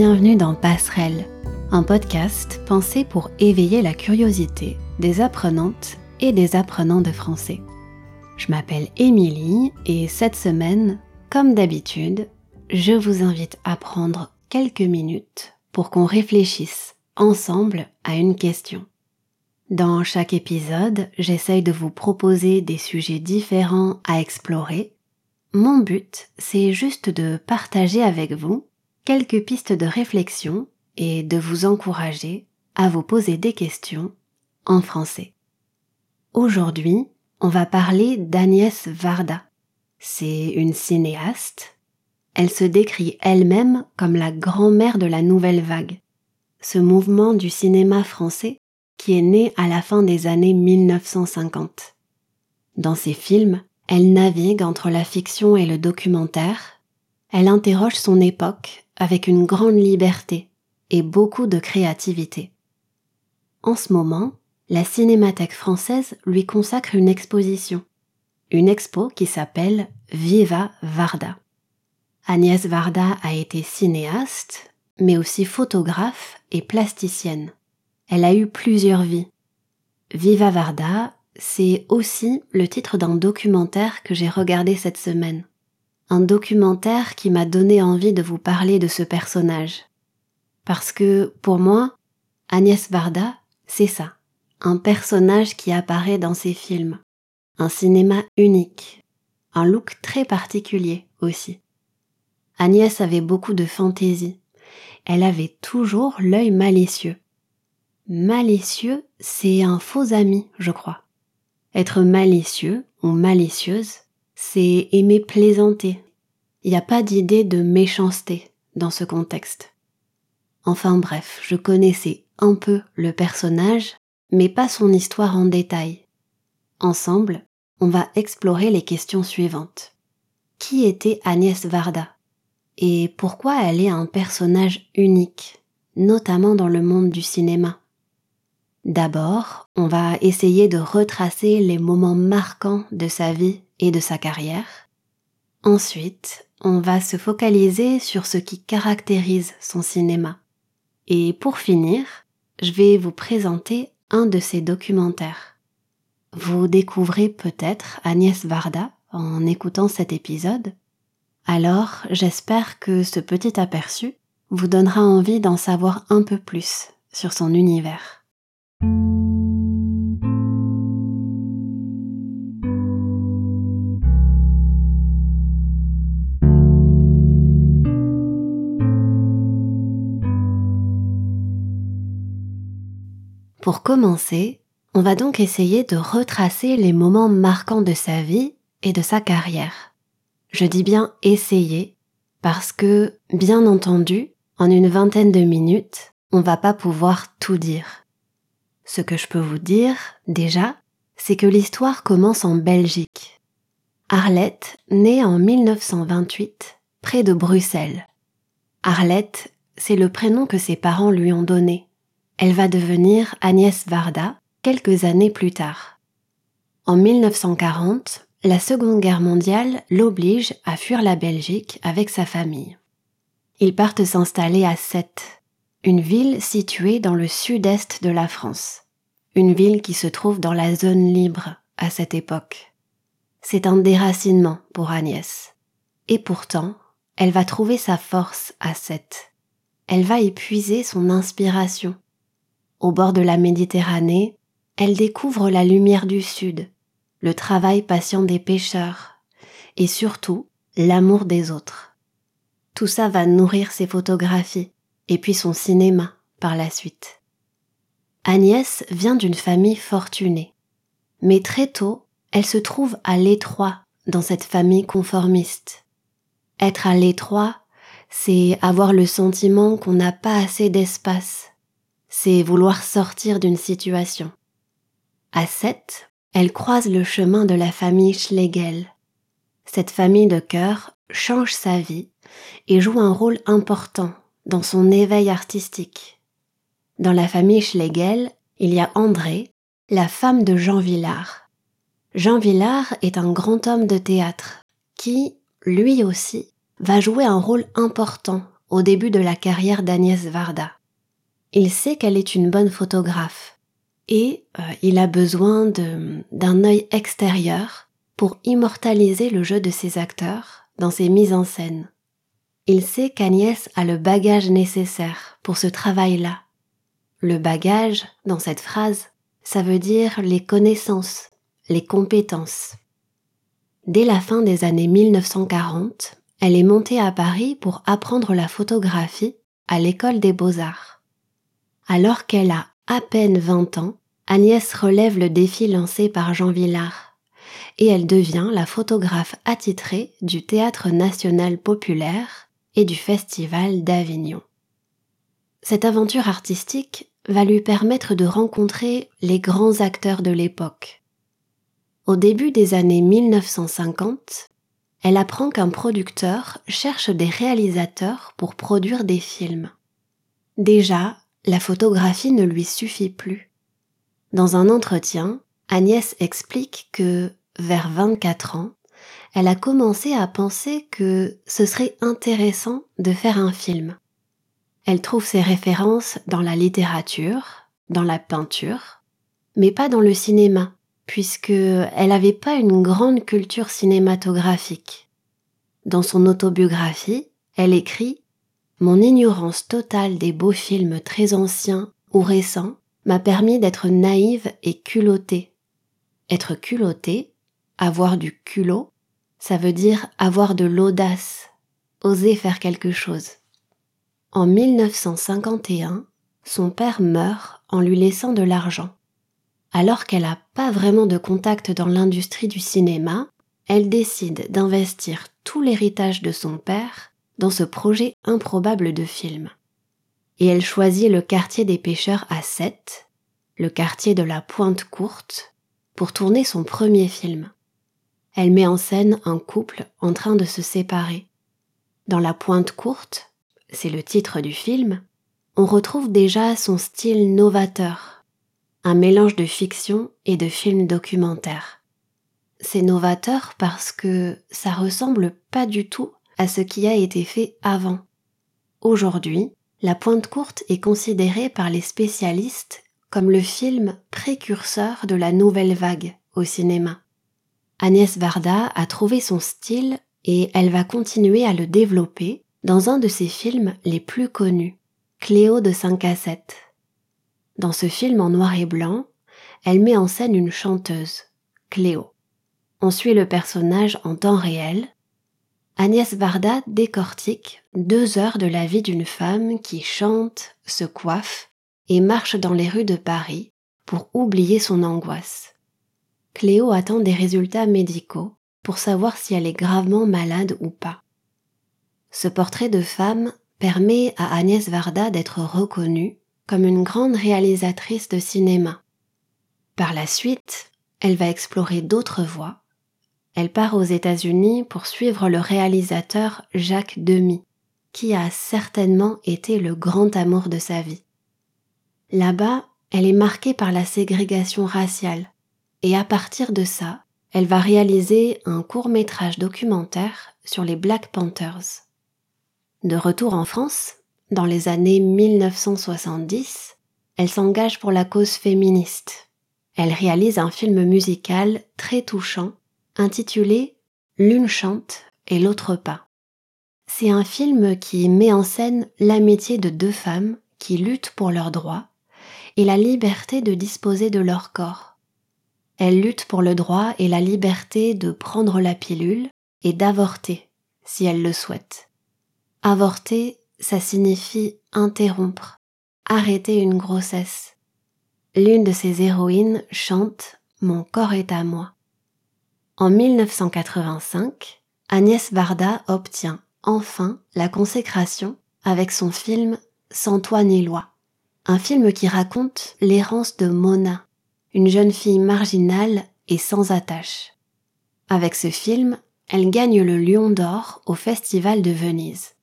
Bienvenue dans Passerelle, un podcast pensé pour éveiller la curiosité des apprenantes et des apprenants de français. Je m'appelle Émilie et cette semaine, comme d'habitude, je vous invite à prendre quelques minutes pour qu'on réfléchisse ensemble à une question. Dans chaque épisode, j'essaye de vous proposer des sujets différents à explorer. Mon but, c'est juste de partager avec vous quelques pistes de réflexion et de vous encourager à vous poser des questions en français. Aujourd'hui, on va parler d'Agnès Varda. C'est une cinéaste. Elle se décrit elle-même comme la grand-mère de la nouvelle vague, ce mouvement du cinéma français qui est né à la fin des années 1950. Dans ses films, elle navigue entre la fiction et le documentaire, elle interroge son époque avec une grande liberté et beaucoup de créativité. En ce moment, la Cinémathèque française lui consacre une exposition, une expo qui s'appelle Viva Varda. Agnès Varda a été cinéaste, mais aussi photographe et plasticienne. Elle a eu plusieurs vies. Viva Varda, c'est aussi le titre d'un documentaire que j'ai regardé cette semaine un documentaire qui m'a donné envie de vous parler de ce personnage. Parce que, pour moi, Agnès Varda, c'est ça, un personnage qui apparaît dans ses films, un cinéma unique, un look très particulier aussi. Agnès avait beaucoup de fantaisie, elle avait toujours l'œil malicieux. Malicieux, c'est un faux ami, je crois. Être malicieux ou malicieuse, c'est aimer plaisanter. Il n'y a pas d'idée de méchanceté dans ce contexte. Enfin bref, je connaissais un peu le personnage, mais pas son histoire en détail. Ensemble, on va explorer les questions suivantes. Qui était Agnès Varda? Et pourquoi elle est un personnage unique, notamment dans le monde du cinéma? D'abord, on va essayer de retracer les moments marquants de sa vie et de sa carrière. Ensuite, on va se focaliser sur ce qui caractérise son cinéma. Et pour finir, je vais vous présenter un de ses documentaires. Vous découvrez peut-être Agnès Varda en écoutant cet épisode. Alors, j'espère que ce petit aperçu vous donnera envie d'en savoir un peu plus sur son univers. Pour commencer, on va donc essayer de retracer les moments marquants de sa vie et de sa carrière. Je dis bien essayer parce que, bien entendu, en une vingtaine de minutes, on va pas pouvoir tout dire. Ce que je peux vous dire, déjà, c'est que l'histoire commence en Belgique. Arlette naît en 1928, près de Bruxelles. Arlette, c'est le prénom que ses parents lui ont donné. Elle va devenir Agnès Varda quelques années plus tard. En 1940, la Seconde Guerre mondiale l'oblige à fuir la Belgique avec sa famille. Ils partent s'installer à Sète, une ville située dans le sud-est de la France, une ville qui se trouve dans la zone libre à cette époque. C'est un déracinement pour Agnès. Et pourtant, elle va trouver sa force à Sète. Elle va épuiser son inspiration. Au bord de la Méditerranée, elle découvre la lumière du sud, le travail patient des pêcheurs, et surtout l'amour des autres. Tout ça va nourrir ses photographies, et puis son cinéma par la suite. Agnès vient d'une famille fortunée, mais très tôt, elle se trouve à l'étroit dans cette famille conformiste. Être à l'étroit, c'est avoir le sentiment qu'on n'a pas assez d'espace, c'est vouloir sortir d'une situation. À sept, elle croise le chemin de la famille Schlegel. Cette famille de cœur change sa vie et joue un rôle important dans son éveil artistique. Dans la famille Schlegel, il y a André, la femme de Jean Villard. Jean Villard est un grand homme de théâtre qui, lui aussi, va jouer un rôle important au début de la carrière d'Agnès Varda. Il sait qu'elle est une bonne photographe et euh, il a besoin d'un œil extérieur pour immortaliser le jeu de ses acteurs dans ses mises en scène. Il sait qu'Agnès a le bagage nécessaire pour ce travail-là. Le bagage, dans cette phrase, ça veut dire les connaissances, les compétences. Dès la fin des années 1940, elle est montée à Paris pour apprendre la photographie à l'école des beaux-arts. Alors qu'elle a à peine 20 ans, Agnès relève le défi lancé par Jean Villard et elle devient la photographe attitrée du Théâtre national populaire et du Festival d'Avignon. Cette aventure artistique va lui permettre de rencontrer les grands acteurs de l'époque. Au début des années 1950, elle apprend qu'un producteur cherche des réalisateurs pour produire des films. Déjà, la photographie ne lui suffit plus. Dans un entretien, Agnès explique que, vers 24 ans, elle a commencé à penser que ce serait intéressant de faire un film. Elle trouve ses références dans la littérature, dans la peinture, mais pas dans le cinéma, puisque elle n'avait pas une grande culture cinématographique. Dans son autobiographie, elle écrit Mon ignorance totale des beaux films très anciens ou récents m'a permis d'être naïve et culottée. Être culottée, avoir du culot, ça veut dire avoir de l'audace, oser faire quelque chose. En 1951, son père meurt en lui laissant de l'argent. Alors qu'elle n'a pas vraiment de contact dans l'industrie du cinéma, elle décide d'investir tout l'héritage de son père dans ce projet improbable de film. Et elle choisit le quartier des pêcheurs à Sète, le quartier de la Pointe Courte, pour tourner son premier film. Elle met en scène un couple en train de se séparer. Dans la Pointe Courte, c'est le titre du film, on retrouve déjà son style novateur, un mélange de fiction et de film documentaire. C'est novateur parce que ça ressemble pas du tout à ce qui a été fait avant. Aujourd'hui, La Pointe Courte est considérée par les spécialistes comme le film précurseur de la nouvelle vague au cinéma. Agnès Varda a trouvé son style et elle va continuer à le développer dans un de ses films les plus connus, Cléo de 5 à 7. Dans ce film en noir et blanc, elle met en scène une chanteuse, Cléo. On suit le personnage en temps réel. Agnès Varda décortique deux heures de la vie d'une femme qui chante, se coiffe et marche dans les rues de Paris pour oublier son angoisse. Cléo attend des résultats médicaux pour savoir si elle est gravement malade ou pas. Ce portrait de femme permet à Agnès Varda d'être reconnue comme une grande réalisatrice de cinéma. Par la suite, elle va explorer d'autres voies. Elle part aux États-Unis pour suivre le réalisateur Jacques Demy, qui a certainement été le grand amour de sa vie. Là-bas, elle est marquée par la ségrégation raciale, et à partir de ça, elle va réaliser un court métrage documentaire sur les Black Panthers. De retour en France, dans les années 1970, elle s'engage pour la cause féministe. Elle réalise un film musical très touchant intitulé L'une chante et l'autre pas. C'est un film qui met en scène l'amitié de deux femmes qui luttent pour leurs droits et la liberté de disposer de leur corps. Elles luttent pour le droit et la liberté de prendre la pilule et d'avorter si elles le souhaitent. Avorter ça signifie interrompre, arrêter une grossesse. L'une de ces héroïnes chante Mon corps est à moi. En 1985, Agnès Varda obtient enfin la consécration avec son film Sans toi ni loi, un film qui raconte l'errance de Mona, une jeune fille marginale et sans attache. Avec ce film, elle gagne le Lion d'Or au Festival de Venise.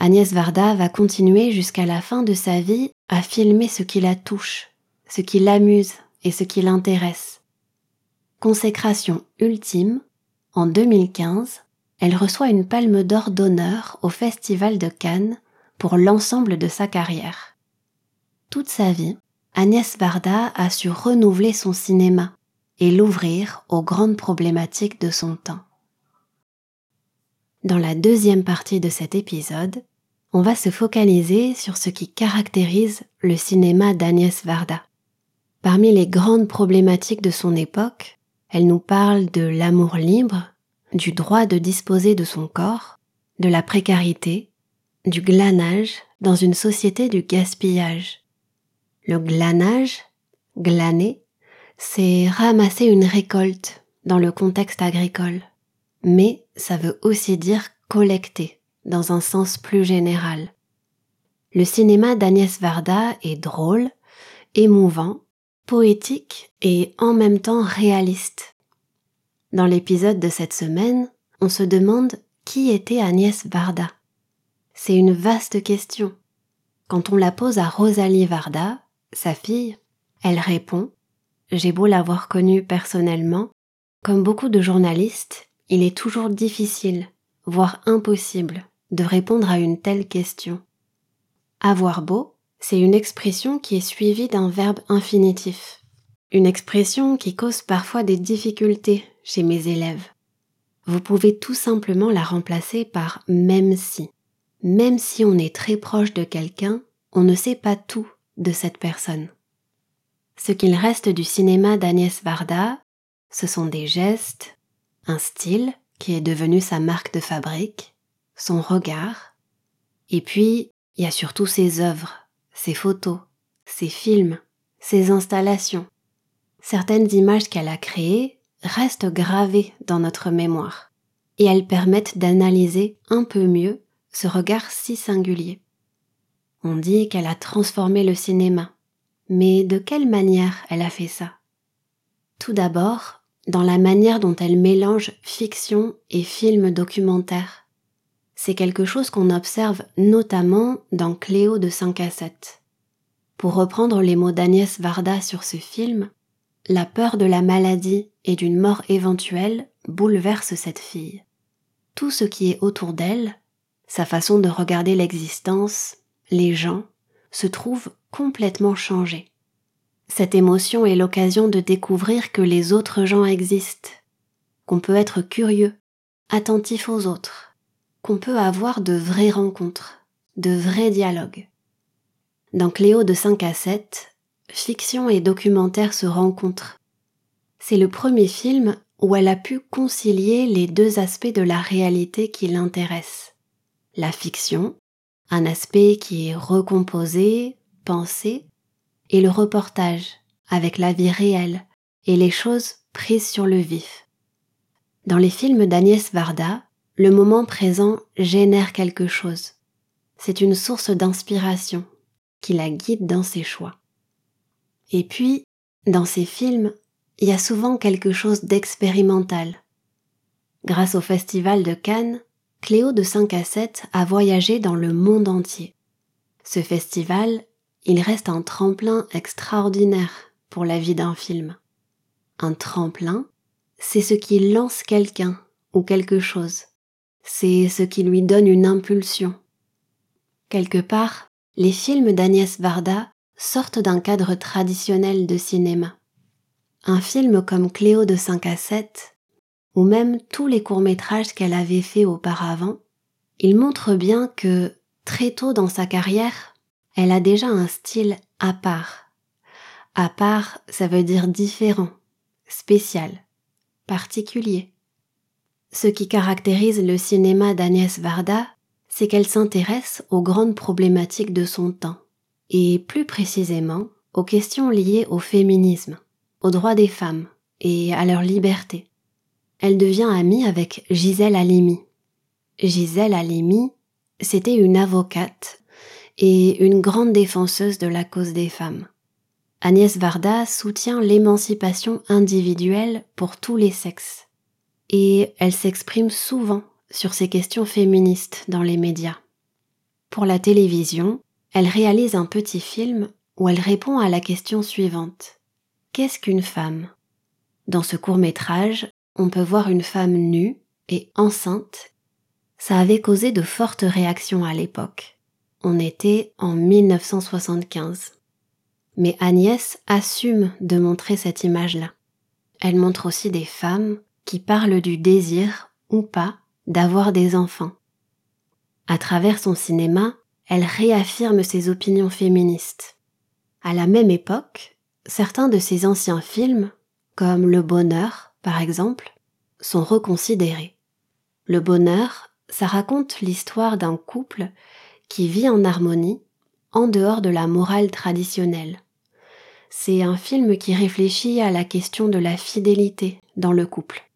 Agnès Varda va continuer jusqu'à la fin de sa vie à filmer ce qui la touche, ce qui l'amuse et ce qui l'intéresse. Consécration ultime, en 2015, elle reçoit une palme d'or d'honneur au Festival de Cannes pour l'ensemble de sa carrière. Toute sa vie, Agnès Varda a su renouveler son cinéma et l'ouvrir aux grandes problématiques de son temps. Dans la deuxième partie de cet épisode, on va se focaliser sur ce qui caractérise le cinéma d'Agnès Varda. Parmi les grandes problématiques de son époque, elle nous parle de l'amour libre, du droit de disposer de son corps, de la précarité, du glanage dans une société du gaspillage. Le glanage, glaner, c'est ramasser une récolte dans le contexte agricole, mais ça veut aussi dire collecter dans un sens plus général. Le cinéma d'Agnès Varda est drôle, émouvant, poétique et en même temps réaliste. Dans l'épisode de cette semaine, on se demande qui était Agnès Varda. C'est une vaste question. Quand on la pose à Rosalie Varda, sa fille, elle répond J'ai beau l'avoir connue personnellement, comme beaucoup de journalistes, il est toujours difficile, voire impossible, de répondre à une telle question. Avoir beau, c'est une expression qui est suivie d'un verbe infinitif. Une expression qui cause parfois des difficultés chez mes élèves. Vous pouvez tout simplement la remplacer par même si. Même si on est très proche de quelqu'un, on ne sait pas tout de cette personne. Ce qu'il reste du cinéma d'Agnès Varda, ce sont des gestes, un style qui est devenu sa marque de fabrique, son regard, et puis il y a surtout ses œuvres, ses photos, ses films, ses installations. Certaines images qu'elle a créées restent gravées dans notre mémoire, et elles permettent d'analyser un peu mieux ce regard si singulier. On dit qu'elle a transformé le cinéma, mais de quelle manière elle a fait ça? Tout d'abord, dans la manière dont elle mélange fiction et film documentaire. C'est quelque chose qu'on observe notamment dans Cléo de 5 à 7. Pour reprendre les mots d'Agnès Varda sur ce film, la peur de la maladie et d'une mort éventuelle bouleverse cette fille. Tout ce qui est autour d'elle, sa façon de regarder l'existence, les gens, se trouve complètement changé. Cette émotion est l'occasion de découvrir que les autres gens existent, qu'on peut être curieux, attentif aux autres, qu'on peut avoir de vraies rencontres, de vrais dialogues. Dans Cléo de 5 à 7, fiction et documentaire se rencontrent. C'est le premier film où elle a pu concilier les deux aspects de la réalité qui l'intéressent. La fiction, un aspect qui est recomposé, pensé, et le reportage avec la vie réelle et les choses prises sur le vif. Dans les films d'Agnès Varda, le moment présent génère quelque chose. C'est une source d'inspiration qui la guide dans ses choix. Et puis, dans ces films, il y a souvent quelque chose d'expérimental. Grâce au Festival de Cannes, Cléo de 5 à 7 a voyagé dans le monde entier. Ce festival il reste un tremplin extraordinaire pour la vie d'un film. Un tremplin, c'est ce qui lance quelqu'un ou quelque chose. C'est ce qui lui donne une impulsion. Quelque part, les films d'Agnès Varda sortent d'un cadre traditionnel de cinéma. Un film comme Cléo de 5 à 7, ou même tous les courts-métrages qu'elle avait faits auparavant, il montre bien que, très tôt dans sa carrière, elle a déjà un style à part. À part, ça veut dire différent, spécial, particulier. Ce qui caractérise le cinéma d'Agnès Varda, c'est qu'elle s'intéresse aux grandes problématiques de son temps, et plus précisément aux questions liées au féminisme, aux droits des femmes et à leur liberté. Elle devient amie avec Gisèle Halimi. Gisèle Halimi, c'était une avocate et une grande défenseuse de la cause des femmes. Agnès Varda soutient l'émancipation individuelle pour tous les sexes, elle s'exprime souvent sur ces questions féministes dans les médias. Pour la télévision, elle réalise un petit film où elle répond à la question suivante. Qu'est-ce qu'une femme? Dans ce court métrage, on peut voir une femme nue et enceinte. Ça avait causé de fortes réactions à l'époque on était en 1975. Mais Agnès assume de montrer cette image-là. Elle montre aussi des femmes qui parlent du désir ou pas d'avoir des enfants. À travers son cinéma, elle réaffirme ses opinions féministes. À la même époque, certains de ses anciens films, comme Le Bonheur par exemple, sont reconsidérés. Le Bonheur, ça raconte l'histoire d'un couple qui vit en harmonie en dehors de la morale traditionnelle. C'est un film qui réfléchit à la question de la fidélité dans le couple.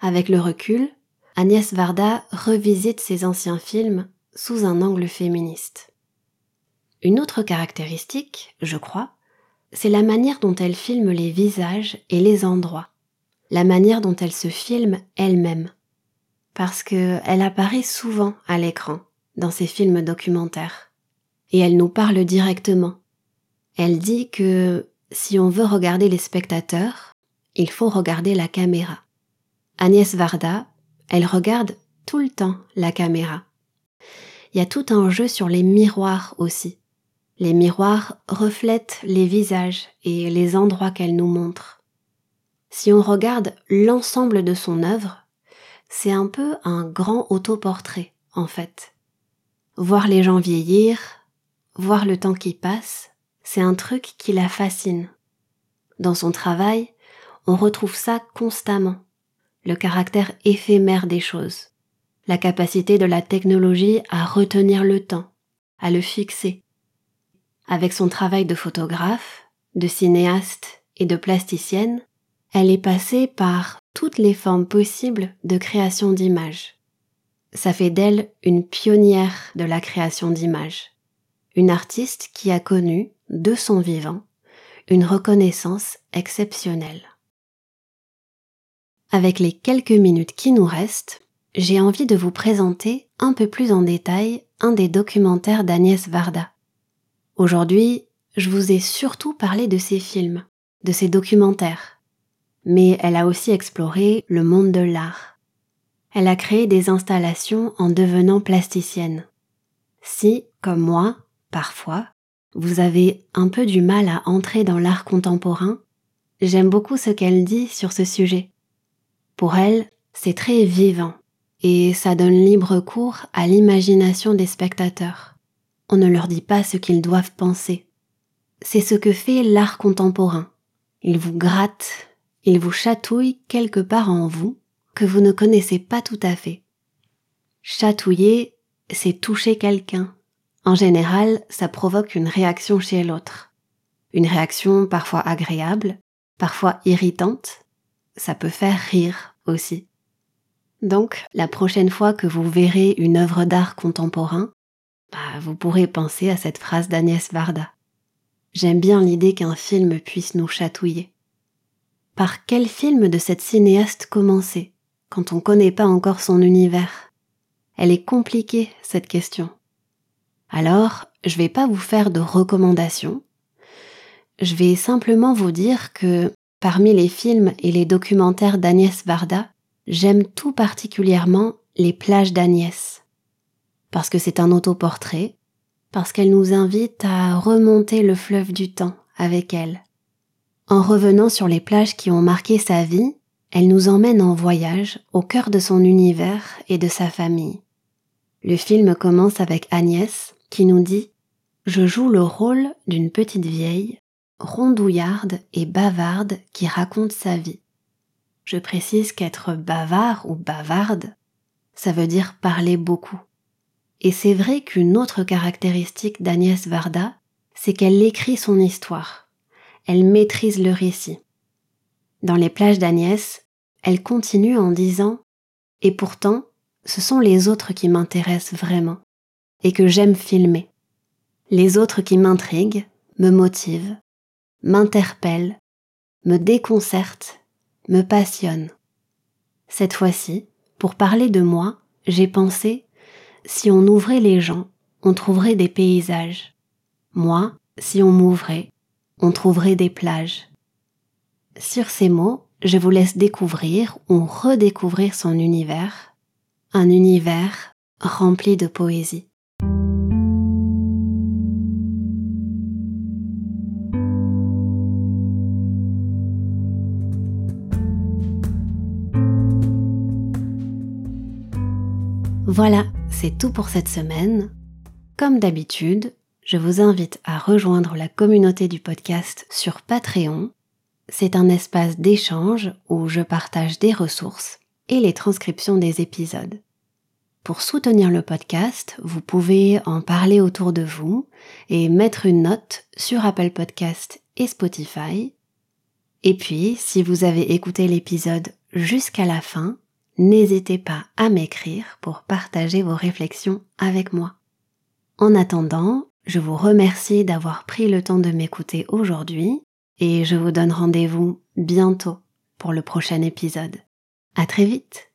Avec le recul, Agnès Varda revisite ses anciens films sous un angle féministe. Une autre caractéristique, je crois, c'est la manière dont elle filme les visages et les endroits, la manière dont elle se filme elle-même, parce qu'elle apparaît souvent à l'écran dans ses films documentaires, et elle nous parle directement. Elle dit que si on veut regarder les spectateurs, il faut regarder la caméra. Agnès Varda, elle regarde tout le temps la caméra. Il y a tout un jeu sur les miroirs aussi. Les miroirs reflètent les visages et les endroits qu'elle nous montre. Si on regarde l'ensemble de son œuvre, c'est un peu un grand autoportrait, en fait. Voir les gens vieillir, voir le temps qui passe, c'est un truc qui la fascine. Dans son travail, on retrouve ça constamment le caractère éphémère des choses, la capacité de la technologie à retenir le temps, à le fixer. Avec son travail de photographe, de cinéaste et de plasticienne, elle est passée par toutes les formes possibles de création d'images. Ça fait d'elle une pionnière de la création d'images, une artiste qui a connu, de son vivant, une reconnaissance exceptionnelle. Avec les quelques minutes qui nous restent, j'ai envie de vous présenter un peu plus en détail un des documentaires d'Agnès Varda. Aujourd'hui, je vous ai surtout parlé de ses films, de ses documentaires. Mais elle a aussi exploré le monde de l'art. Elle a créé des installations en devenant plasticienne. Si, comme moi, parfois, vous avez un peu du mal à entrer dans l'art contemporain, j'aime beaucoup ce qu'elle dit sur ce sujet. Pour elle, c'est très vivant et ça donne libre cours à l'imagination des spectateurs. On ne leur dit pas ce qu'ils doivent penser. C'est ce que fait l'art contemporain. Il vous gratte, il vous chatouille quelque part en vous que vous ne connaissez pas tout à fait. Chatouiller, c'est toucher quelqu'un. En général, ça provoque une réaction chez l'autre. Une réaction parfois agréable, parfois irritante, ça peut faire rire aussi. Donc, la prochaine fois que vous verrez une œuvre d'art contemporain, bah, vous pourrez penser à cette phrase d'Agnès Varda. J'aime bien l'idée qu'un film puisse nous chatouiller. Par quel film de cette cinéaste commencer quand on ne connaît pas encore son univers? Elle est compliquée, cette question. Alors, je vais pas vous faire de recommandations. Je vais simplement vous dire que Parmi les films et les documentaires d'Agnès Varda, j'aime tout particulièrement Les plages d'Agnès. Parce que c'est un autoportrait, parce qu'elle nous invite à remonter le fleuve du temps avec elle. En revenant sur les plages qui ont marqué sa vie, elle nous emmène en voyage au cœur de son univers et de sa famille. Le film commence avec Agnès qui nous dit Je joue le rôle d'une petite vieille rondouillarde et bavarde qui raconte sa vie. Je précise qu'être bavard ou bavarde, ça veut dire parler beaucoup. Et c'est vrai qu'une autre caractéristique d'Agnès Varda, c'est qu'elle écrit son histoire. Elle maîtrise le récit. Dans les plages d'Agnès, elle continue en disant Et pourtant, ce sont les autres qui m'intéressent vraiment et que j'aime filmer. Les autres qui m'intriguent, me motivent, m'interpelle, me déconcerte, me passionne. Cette fois-ci, pour parler de moi, j'ai pensé, si on ouvrait les gens, on trouverait des paysages. Moi, si on m'ouvrait, on trouverait des plages. Sur ces mots, je vous laisse découvrir ou redécouvrir son univers, un univers rempli de poésie. Voilà, c'est tout pour cette semaine. Comme d'habitude, je vous invite à rejoindre la communauté du podcast sur Patreon. C'est un espace d'échange où je partage des ressources et les transcriptions des épisodes. Pour soutenir le podcast, vous pouvez en parler autour de vous et mettre une note sur Apple Podcast et Spotify. Et puis, si vous avez écouté l'épisode jusqu'à la fin, n'hésitez pas à m'écrire pour partager vos réflexions avec moi. En attendant, je vous remercie d'avoir pris le temps de m'écouter aujourd'hui et je vous donne rendez-vous bientôt pour le prochain épisode. À très vite!